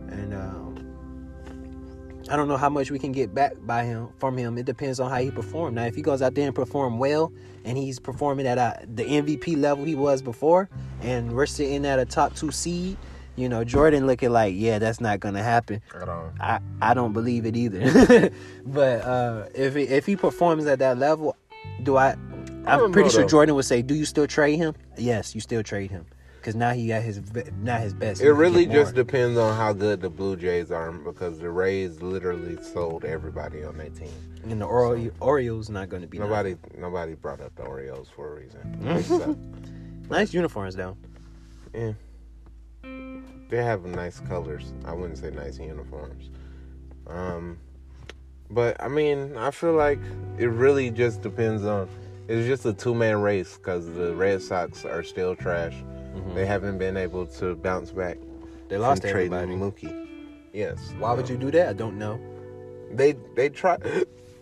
[SPEAKER 1] And um, I don't know how much we can get back by him from him. It depends on how he performed. Now, if he goes out there and perform well, and he's performing at a, the MVP level he was before, and we're sitting at a top two seed, you know, Jordan looking like, yeah, that's not gonna happen. I, I don't believe it either. (laughs) but uh, if he, if he performs at that level, do I? I'm
[SPEAKER 3] don't
[SPEAKER 1] pretty sure
[SPEAKER 3] though.
[SPEAKER 1] Jordan would say, "Do you still trade him?" Yes, you still trade him because now he got his not his best.
[SPEAKER 3] It really just depends on how good the Blue Jays are because the Rays literally sold everybody on their team.
[SPEAKER 1] and the Ore- Orioles not going to be
[SPEAKER 3] Nobody nobody brought up the Orioles for a reason. (laughs) They suck.
[SPEAKER 1] nice. nice uniforms though.
[SPEAKER 3] Yeah. They have nice colors. I wouldn't say nice uniforms. Um but I mean, I feel like it really just depends on it's just a two-man race cuz the Red Sox are still trash. They haven't been able to bounce back
[SPEAKER 1] Mm-hmm. They lost
[SPEAKER 3] from trading
[SPEAKER 1] everybody.
[SPEAKER 3] Mookie. Yes.
[SPEAKER 1] Why would you do that? I don't know.
[SPEAKER 3] They they tried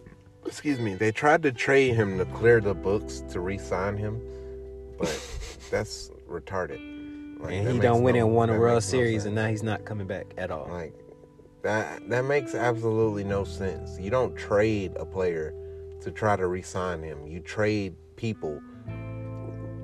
[SPEAKER 3] (laughs) excuse me, they tried to trade him to clear the books to re-sign him, but (laughs) that's retarded. Like,
[SPEAKER 1] and he don't win
[SPEAKER 3] no-
[SPEAKER 1] and won a World
[SPEAKER 3] no
[SPEAKER 1] Series, and now he's not coming back at all.
[SPEAKER 3] like that that makes absolutely no sense. You don't trade a player to try to re-sign him. You trade people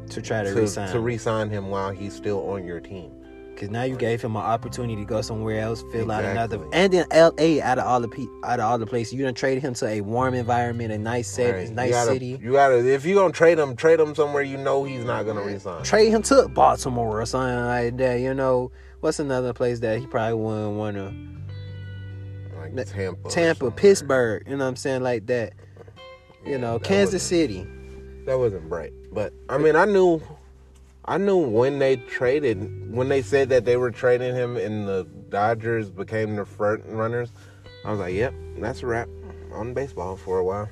[SPEAKER 1] to try to,
[SPEAKER 3] to,
[SPEAKER 1] resign.
[SPEAKER 3] to re-sign him while he's still on your team.
[SPEAKER 1] Because now you gave him an opportunity to go somewhere else, fill out another, and then L.A. out of all the pe- out of all the places, you done traded him to a warm environment, a nice set,
[SPEAKER 3] Right.
[SPEAKER 1] nice
[SPEAKER 3] you gotta,
[SPEAKER 1] city.
[SPEAKER 3] You gotta if you gonna trade him, trade him somewhere you know he's not gonna resign.
[SPEAKER 1] Trade him to Baltimore or something like that. You know, what's another place that he probably wouldn't want to?
[SPEAKER 3] like Tampa.
[SPEAKER 1] Tampa. Pittsburgh. You know what I'm saying, like that. You
[SPEAKER 3] Yeah,
[SPEAKER 1] know,
[SPEAKER 3] that
[SPEAKER 1] Kansas City.
[SPEAKER 3] That wasn't bright. But I mean I knew I knew when they traded when they said that they were trading him and the Dodgers became the front runners, I was like, Yep, that's a wrap on baseball for a while.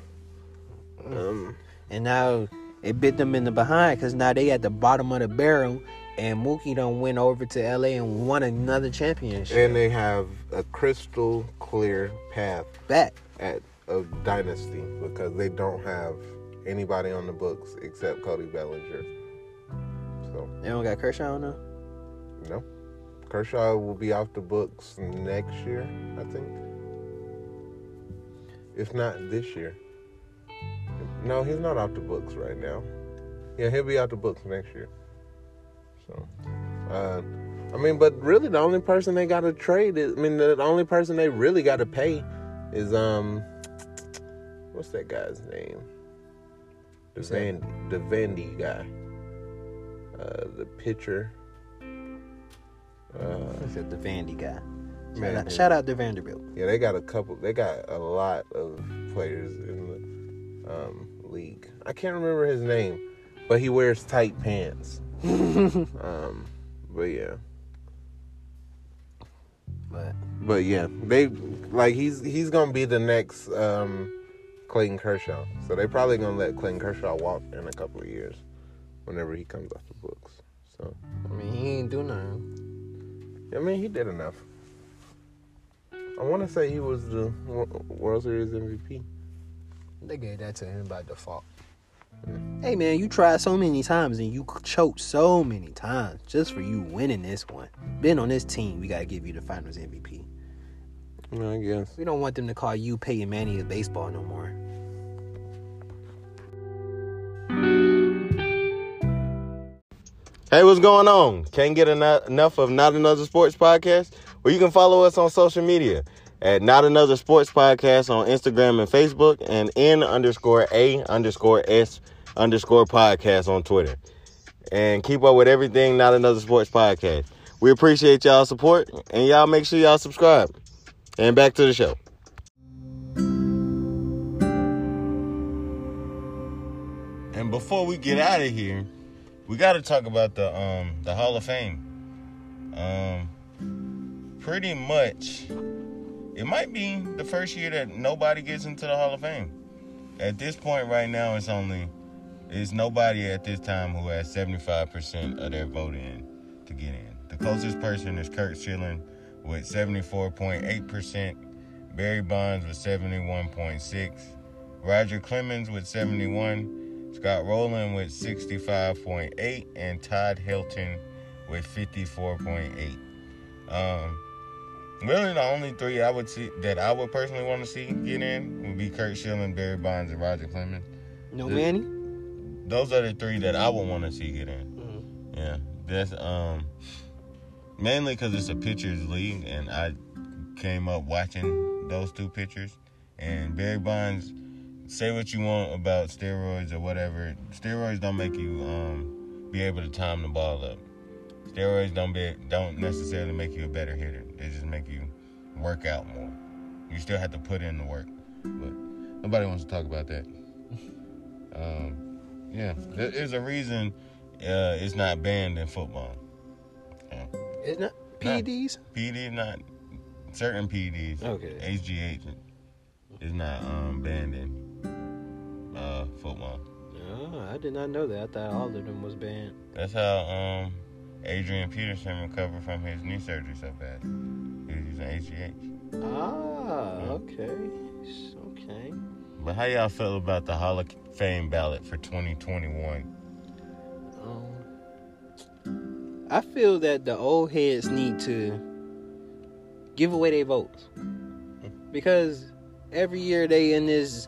[SPEAKER 3] Um
[SPEAKER 1] And now it bit them in the behind because now they at the bottom of the barrel, and Mookie done went over to LA and won another championship.
[SPEAKER 3] and they have a crystal clear path
[SPEAKER 1] back.
[SPEAKER 3] at a dynasty because they don't have anybody on the books except Cody Bellinger. So
[SPEAKER 1] They don't got Kershaw on there.
[SPEAKER 3] no. Kershaw will be off the books next year, I think. If not this year. No, he's not off the books right now. Yeah, he'll be off the books next year. So, uh, I mean, but really, the only person they got to trade is, I mean, the, only person they really got to pay is, um, what's that guy's name? The? Van, the Vandy guy. Uh, the pitcher. Uh,
[SPEAKER 1] the Vandy guy. Shout, out, shout out to Vanderbilt.
[SPEAKER 3] yeah, they got a couple. They got a lot of players in the um, league. I can't remember his name, but he wears tight pants. (laughs) um, but yeah,
[SPEAKER 1] But
[SPEAKER 3] but yeah, they like he's he's gonna be the next um, Clayton Kershaw. So they probably gonna let Clayton Kershaw walk in a couple of years, whenever he comes off the books. So
[SPEAKER 1] I mean, he ain't do nothing.
[SPEAKER 3] I mean, he did enough. I want to say he was the World Series MVP.
[SPEAKER 1] They gave that to him by default. Hey man, you tried so many times and you choked so many times just for you winning this one. Been on this team, we gotta give you the Finals MVP.
[SPEAKER 3] I guess.
[SPEAKER 1] We don't want them to call you Peyton Manning of baseball no more.
[SPEAKER 2] Hey, what's going on? Can't get eno- enough of Not Another Sports Podcast? Well, you can follow us on social media at Not Another Sports Podcast on Instagram and Facebook and N underscore A underscore S underscore podcast on Twitter. And keep up with everything Not Another Sports Podcast. We appreciate y'all support and y'all make sure y'all subscribe. And back to the show. And before we get out of here, we got to talk about the um the Hall of Fame. Um, pretty much, it might be the first year that nobody gets into the Hall of Fame. At this point, right now, it's only it's nobody at this time who has seventy five percent of their vote in to get in. The closest person is Curt Schilling with seventy four point eight percent. Barry Bonds with 71.6, Roger Clemens with 71, Scott Rolen with 65.8, and Todd Helton with 54.8. Um, really, the only three I would see that I would personally want to see get in would be Curt Schilling, Barry Bonds, and Roger Clemens.
[SPEAKER 1] No
[SPEAKER 2] The-
[SPEAKER 1] Manny.
[SPEAKER 2] Those are the three that I would want to see get in.
[SPEAKER 1] Mhm.
[SPEAKER 2] Yeah, that's um mainly because it's a pitchers league, and I came up watching those two pitchers. And Barry Bonds, say what you want about steroids or whatever, steroids don't make you um be able to time the ball up. Steroids don't be don't necessarily make you a better hitter. They just make you work out more. You still have to put in the work, but nobody wants to talk about that. (laughs) Um, yeah, there is a reason uh, it's not banned in football.
[SPEAKER 1] Isn't it PEDs?
[SPEAKER 2] PD not certain PDs.
[SPEAKER 1] Okay.
[SPEAKER 2] HGH is not um, banned in uh, football.
[SPEAKER 1] Oh, I did not know that. I thought all of them was banned.
[SPEAKER 2] That's how um, Adrian Peterson recovered from his knee surgery so bad. He was using HGH.
[SPEAKER 1] Ah,
[SPEAKER 2] Yeah.
[SPEAKER 1] okay. Okay.
[SPEAKER 2] But how y'all feel about the Hall of Fame ballot for 2021?
[SPEAKER 1] Um, I feel that the old heads need to give away their votes (laughs) because every year they in this.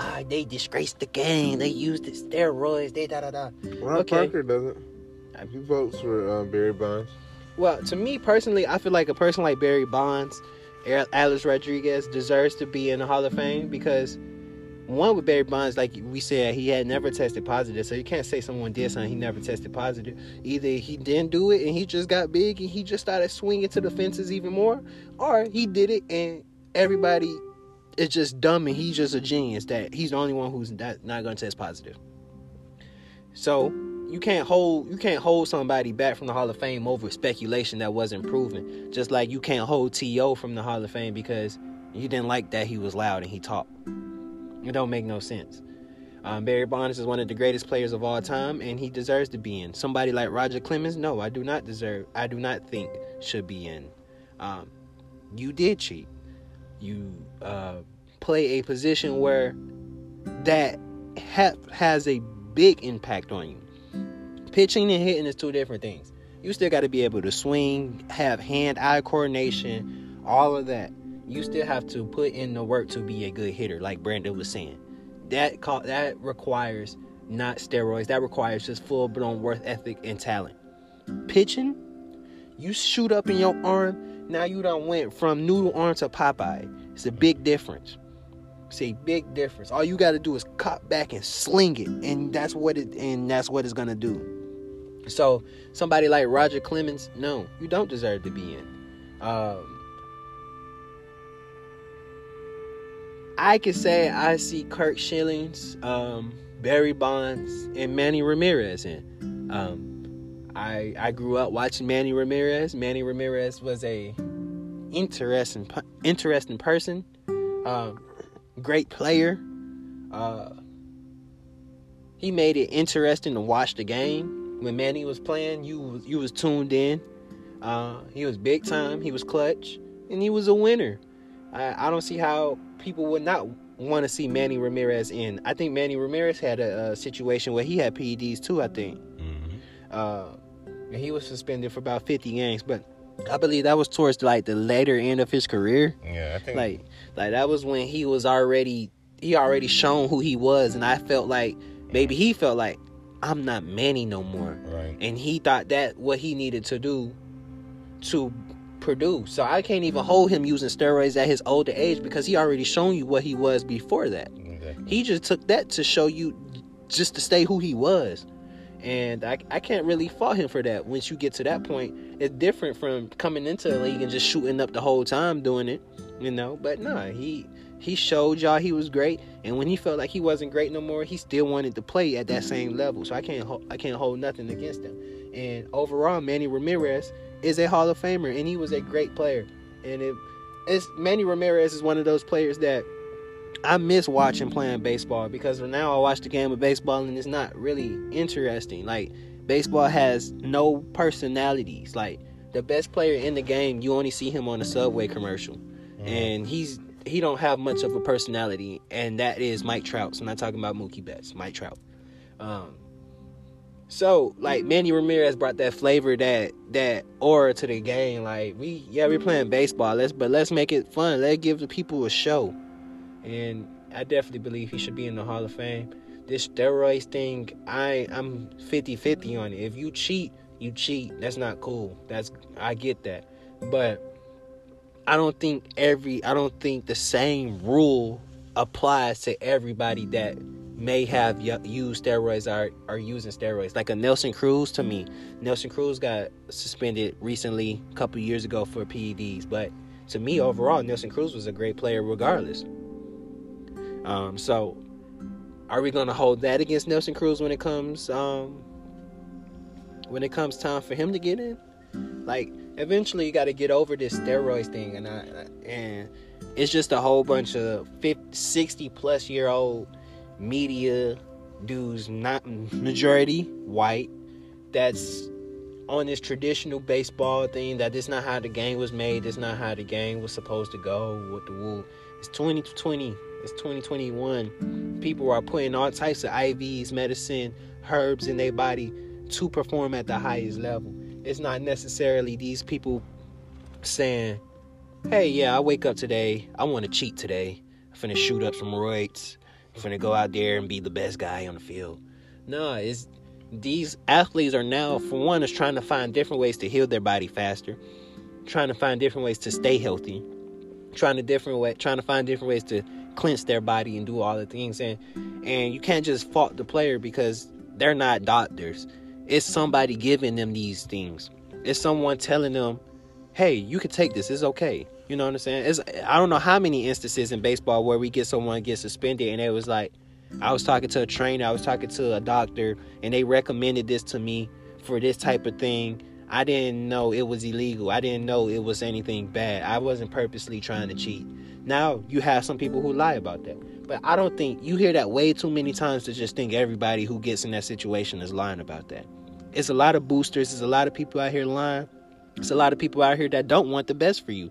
[SPEAKER 1] Ah, they disgraced the game. They used the steroids. They da da da.
[SPEAKER 3] Ron
[SPEAKER 1] Okay.
[SPEAKER 3] Parker doesn't. He votes for uh, Barry Bonds.
[SPEAKER 1] Well, to me personally, I feel like a person like Barry Bonds, Al- Alex Rodriguez deserves to be in the Hall of Fame because one with Barry Bonds, like we said, he had never tested positive, so you can't say someone did something he never tested positive. Either he didn't do it and he just got big and he just started swinging to the fences even more, or he did it and everybody is just dumb and he's just a genius that he's the only one who's not, not going to test positive. So you can't hold you can't hold somebody back from the Hall of Fame over speculation that wasn't proven. Just like you can't hold T.O. from the Hall of Fame because you didn't like that he was loud and he talked. It don't make no sense. Um, Barry Bonds is one of the greatest players of all time, and he deserves to be in. Somebody like Roger Clemens, no, I do not deserve. I do not think should be in. Um, you did cheat. You uh, play a position where that ha- has a big impact on you. Pitching and hitting is two different things. You still got to be able to swing, have hand-eye coordination, all of that. You still have to put in the work to be a good hitter, like Brandon was saying. That ca- that requires not steroids. That requires just full-blown worth ethic and talent. Pitching, you shoot up in your arm. Now you done went from noodle arm to Popeye. It's a big difference. It's a big difference. All you got to do is cut back and sling it, and that's what it and that's what it's gonna do. So somebody like Roger Clemens, no, you don't deserve to be in. Um, I could say I see Curt Schillings, um, Barry Bonds, and Manny Ramirez in. Um, I I grew up watching Manny Ramirez. Manny Ramirez was a interesting interesting person, um, great player. Uh, he made it interesting to watch the game. When Manny was playing, you was you was tuned in. Uh, he was big time. He was clutch, and he was a winner. I, I don't see how people would not want to see Manny Ramirez in. I think Manny Ramirez had a, a situation where he had PEDs too. I think.
[SPEAKER 2] Mm-hmm.
[SPEAKER 1] Uh, and he was suspended for about 50 games, but I believe that was towards like the later end of his career.
[SPEAKER 2] Yeah, I think
[SPEAKER 1] Like, like that was when he was already he already shown who he was, and I felt like maybe he felt like I'm not Manny no more,
[SPEAKER 2] right.
[SPEAKER 1] and he thought that what he needed to do to produce. So I can't even hold him using steroids at his older age because he already shown you what he was before that.
[SPEAKER 2] Exactly.
[SPEAKER 1] He just took that to show you just to stay who he was. And I, I can't really fault him for that. Once you get to that point, it's different from coming into the league and just shooting up the whole time doing it, you know. But nah, he he showed y'all he was great, and when he felt like he wasn't great no more, he still wanted to play at that same level. So I can't I can't hold nothing against him. And overall, Manny Ramirez is a Hall of Famer, and he was a great player. And it, it's Manny Ramirez is one of those players that I miss watching playing baseball because now I watch the game of baseball and it's not really interesting. Like baseball has no personalities. Like the best player in the game, you only see him on a Subway commercial,
[SPEAKER 2] Mm-hmm.
[SPEAKER 1] and he's he don't have much of a personality, and that is Mike Trout. So I'm not talking about Mookie Betts, Mike Trout. Um, so like Manny Ramirez brought that flavor, that that aura to the game. Like we, yeah, we're playing baseball. Let's but let's make it fun. Let's give the people a show. And I definitely believe he should be in the Hall of Fame. This steroids thing, I I'm 50-50 on it. If you cheat, you cheat. That's not cool. That's I get that. But I don't think every I don't think the same rule applies to everybody that may have used steroids or are using steroids. Like a Nelson Cruz to me, Nelson Cruz got suspended recently, a couple years ago for PEDs. But to me, overall, Nelson Cruz was a great player regardless. Um, so, are we gonna hold that against Nelson Cruz when it comes um, when it comes time for him to get in? Like, eventually, you got to get over this steroids thing, and I, and it's just a whole bunch of 50, 60 plus year old media dudes, not majority white, that's on this traditional baseball thing that this not how the game was made, this not how the game was supposed to go with the wool. It's 2020, it's 2021. People are putting all types of IVs, medicine, herbs in their body to perform at the highest level. It's not necessarily these people saying, Hey, yeah, I wake up today, I want to cheat today. I'm finna shoot up some roids. I'm finna go out there and be the best guy on the field. No, it's these athletes are now, for one, is trying to find different ways to heal their body faster, trying to find different ways to stay healthy, trying to different way, trying to find different ways to cleanse their body and do all the things. And and you can't just fault the player because they're not doctors. It's somebody giving them these things. It's someone telling them, "Hey, you can take this. It's okay." You know what I'm saying? It's I don't know how many instances in baseball where we get someone get suspended and it was like I was talking to a trainer, I was talking to a doctor, and they recommended this to me for this type of thing. I didn't know it was illegal. I didn't know it was anything bad. I wasn't purposely trying to cheat. Now you have some people who lie about that. But I don't think you hear that way too many times to just think everybody who gets in that situation is lying about that. It's a lot of boosters, there's a lot of people out here lying. It's a lot of people out here that don't want the best for you,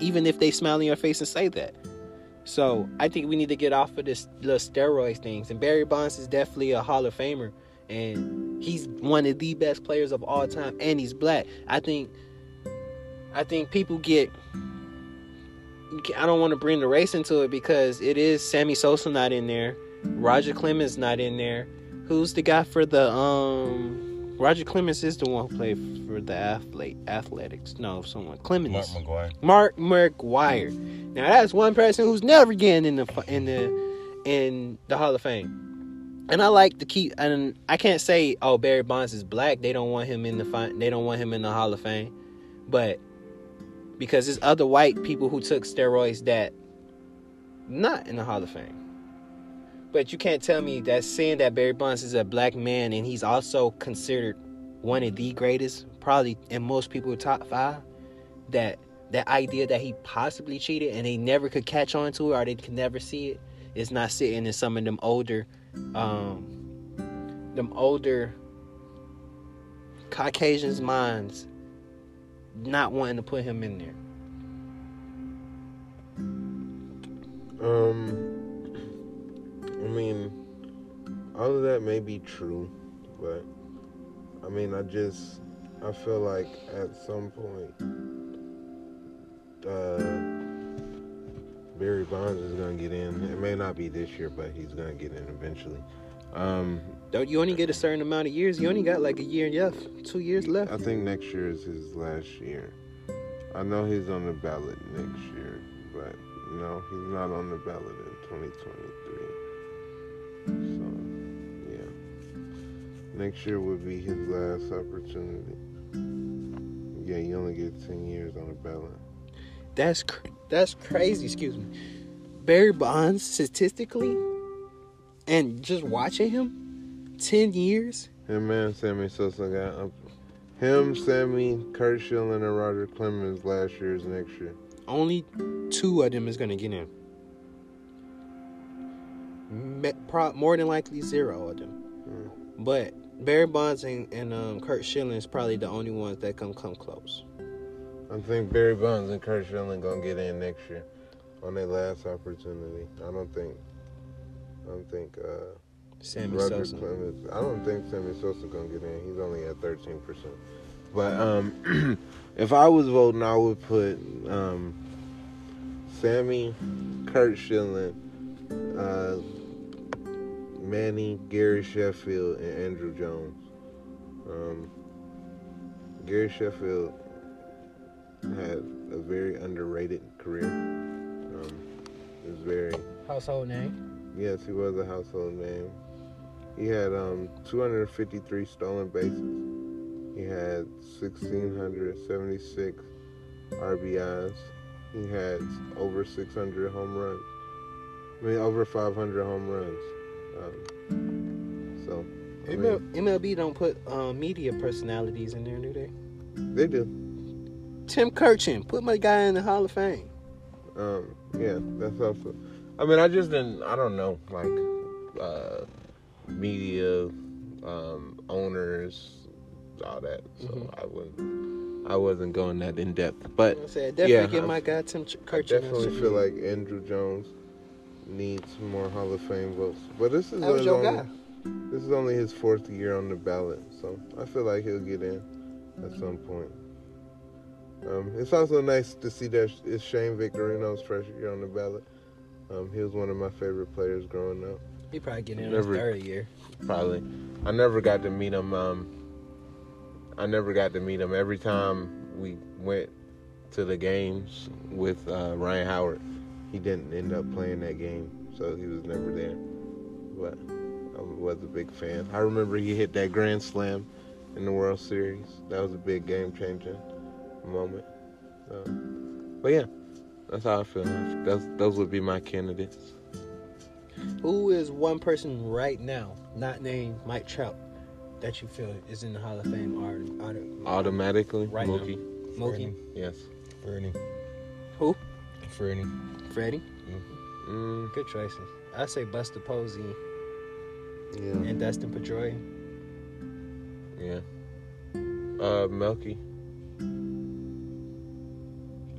[SPEAKER 1] even if they smile in your face and say that. So I think we need to get off of this little steroids things. And Barry Bonds is definitely a Hall of Famer, and he's one of the best players of all time, and he's black. I think, I think people get. I don't want to bring the race into it because it is Sammy Sosa not in there, Roger Clemens not in there. Who's the guy for the um? Roger Clemens is the one who played for the athlete athletics. No, someone Clemens.
[SPEAKER 2] Mark McGwire.
[SPEAKER 1] Mark McGwire. Now that's one person who's never getting in the in the in the Hall of Fame. And I like to keep and I can't say oh Barry Bonds is black. They don't want him in the fi- they don't want him in the Hall of Fame. But because there's other white people who took steroids that not in the Hall of Fame. But you can't tell me that saying that Barry Bonds is a black man and he's also considered one of the greatest, probably in most people top five, that that idea that he possibly cheated and they never could catch on to it or they could never see it is not sitting in some of them older um them older Caucasians minds not wanting to put him in there.
[SPEAKER 3] Um, I mean, all of that may be true, but I mean, I just I feel like at some point, uh, Barry Bonds is gonna get in. It may not be this year, but he's gonna get in eventually. Um,
[SPEAKER 1] Don't you only get a certain amount of years? You only got like a year and left, two years left.
[SPEAKER 3] I think next year is his last year. I know he's on the ballot next year, but no, he's not on the ballot in 2023. So, yeah. Next year would be his last opportunity. Yeah, you only get 10 years on the ballot.
[SPEAKER 1] That's cr- that's crazy. Excuse me. Barry Bonds statistically, and just watching him, ten years.
[SPEAKER 3] Him and Sammy Sosa got up. Him, Sammy, Curt Schilling, and Roger Clemens last year's next year.
[SPEAKER 1] Only two of them is gonna get in. More than likely zero of them.
[SPEAKER 3] Mm.
[SPEAKER 1] But Barry Bonds and, and um, Curt Schilling is probably the only ones that can come close.
[SPEAKER 3] I think Barry Bonds and Curt Schilling gonna get in next year on their last opportunity. I don't think. I don't think. Uh,
[SPEAKER 1] Sammy
[SPEAKER 3] Roger
[SPEAKER 1] Sosa.
[SPEAKER 3] Clemens. I don't think Sammy Sosa gonna get in. He's only at thirteen percent. But um, (clears throat) if I was voting, I would put um, Sammy, Curt Schilling, uh, Manny, Gary Sheffield, and Andruw Jones. Um, Gary Sheffield had a very underrated career. Um, it was very
[SPEAKER 1] Household name.
[SPEAKER 3] Yes, he was a household name. He had um, 253 stolen bases. He had 1,676 RBIs. He had over 600 home runs. I mean, over 500 home runs. Um, so, I mean,
[SPEAKER 1] MLB don't put um, media personalities in there, do they?
[SPEAKER 3] they do.
[SPEAKER 1] Tim Kurkjian, put my guy in the Hall of Fame.
[SPEAKER 3] Um, yeah, that's also. I mean, I just didn't. I don't know, like uh, media um, owners, all that. So
[SPEAKER 1] Mhm.
[SPEAKER 3] I wasn't. I wasn't going that in depth, but
[SPEAKER 1] I said definitely
[SPEAKER 3] yeah,
[SPEAKER 1] get
[SPEAKER 3] I-
[SPEAKER 1] my guy Tim Ch-
[SPEAKER 3] I definitely feel like Andruw Jones needs more Hall of Fame votes. But this is
[SPEAKER 1] that was your
[SPEAKER 3] only,
[SPEAKER 1] guy.
[SPEAKER 3] this is only his fourth year on the ballot, so I feel like he'll get in at some point. Um, it's also nice to see that it's Shane Victorino's first year on the ballot. Um, he was one of my favorite players growing up.
[SPEAKER 1] He probably get in
[SPEAKER 3] Never-
[SPEAKER 1] his third year.
[SPEAKER 3] Probably, I never got to meet him. Um, I never got to meet him. Every time we went to the games with uh, Ryan Howard, he didn't end up playing that game, so he was never there. But I was a big fan. I remember he hit that grand slam in the World Series. That was a big game changing moment. Um, but yeah, that's how I feel. That's, those would be my candidates.
[SPEAKER 1] Who is one person right now, not named Mike Trout, that you feel is in the Hall of Fame? Or, or,
[SPEAKER 3] Automatically,
[SPEAKER 1] Right now.
[SPEAKER 3] Mookie.
[SPEAKER 1] Mookie,
[SPEAKER 3] Yes.
[SPEAKER 2] Fernie.
[SPEAKER 1] Who?
[SPEAKER 2] Freddie.
[SPEAKER 1] Freddie.
[SPEAKER 3] Mm,
[SPEAKER 1] Good choices. I say Buster Posey
[SPEAKER 3] yeah.
[SPEAKER 1] and Dustin Pedroia.
[SPEAKER 3] Yeah. Uh, Melky.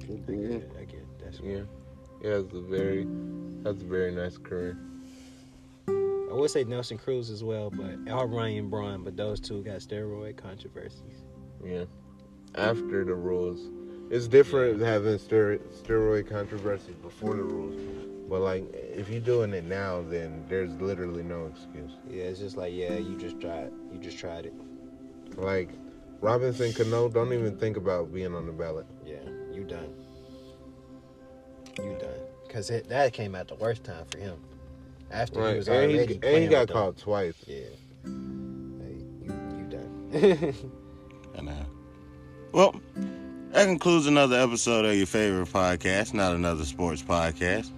[SPEAKER 1] I get it. I get it. That's
[SPEAKER 3] Yeah. Yeah, it's a very, that's a very nice career.
[SPEAKER 1] I would say Nelson Cruz as well, but or Ryan Braun, but those two got steroid controversies.
[SPEAKER 3] Yeah. After the rules, it's different having steroid steroid controversy before the rules. But like, if you're doing it now, then there's literally no excuse.
[SPEAKER 1] Yeah, it's just like yeah, you just tried, you just tried it.
[SPEAKER 3] Like, Robinson Cano, don't even think about being on the ballot.
[SPEAKER 1] Yeah, you done. You done. Cause it, that came at the worst time for him. After he was
[SPEAKER 3] And
[SPEAKER 1] already
[SPEAKER 3] he, and he got
[SPEAKER 1] with them.
[SPEAKER 3] twice.
[SPEAKER 1] Yeah. Hey, you you done. (laughs)
[SPEAKER 2] And uh, well, that concludes another episode of your favorite podcast, not another sports podcast.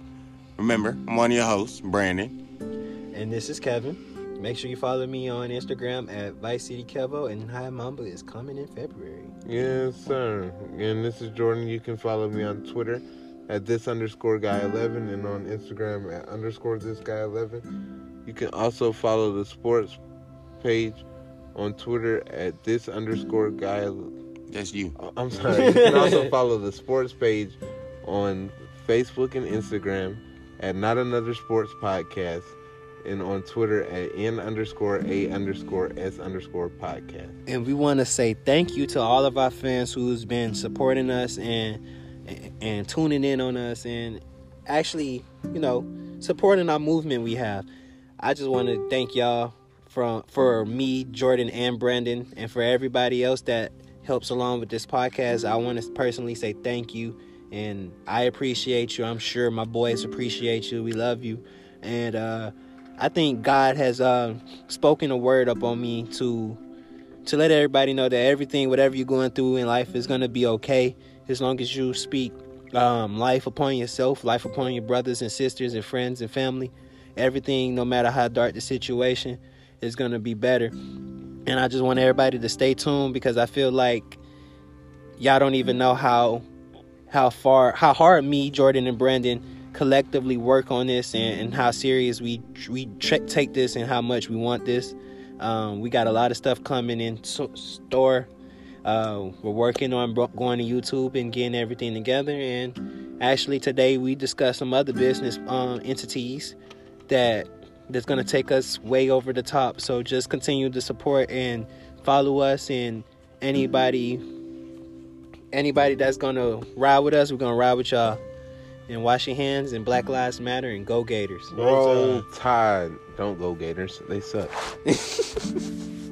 [SPEAKER 2] Remember, I'm one of your hosts, Brandon.
[SPEAKER 1] and this is Kevin. Make sure you follow me on Instagram at Vice City Kevo, and High Mamba is coming in February.
[SPEAKER 3] Yes, sir. And this is Jordan. You can follow me on Twitter at this underscore guy 11 and on Instagram at underscore this guy 11. You can also follow the sports page on Twitter at this underscore guy.
[SPEAKER 2] That's you.
[SPEAKER 3] uh, I'm sorry. You can also (laughs) follow the sports page on Facebook and Instagram at not another sports podcast and on Twitter at n underscore a underscore s underscore podcast.
[SPEAKER 1] And we want to say thank you to all of our fans who's been supporting us and and tuning in on us and actually, you know, supporting our movement we have. I just want to thank y'all from for me, Jordan and Brandon, and for everybody else that helps along with this podcast. I want to personally say thank you and I appreciate you. I'm sure my boys appreciate you. We love you. And uh I think God has uh, spoken a word up on me to to let everybody know that everything, whatever you're going through in life, is gonna be okay as long as you speak um, life upon yourself, life upon your brothers and sisters and friends and family. Everything, no matter how dark the situation, is gonna be better. And I just want everybody to stay tuned because I feel like y'all don't even know how how far how hard me, Jordan, and Brandon collectively work on this and, and how serious we we take this and how much we want this. Um, we got a lot of stuff coming in so, store. Uh, we're working on going to YouTube and getting everything together. And actually, today we discussed some other business um, entities that that's going to take us way over the top. So just continue to support and follow us. And anybody anybody that's going to ride with us, we're going to ride with y'all. And wash your hands and Black Lives Matter and go Gators.
[SPEAKER 3] Roll Tide. Don't go Gators. They suck. (laughs)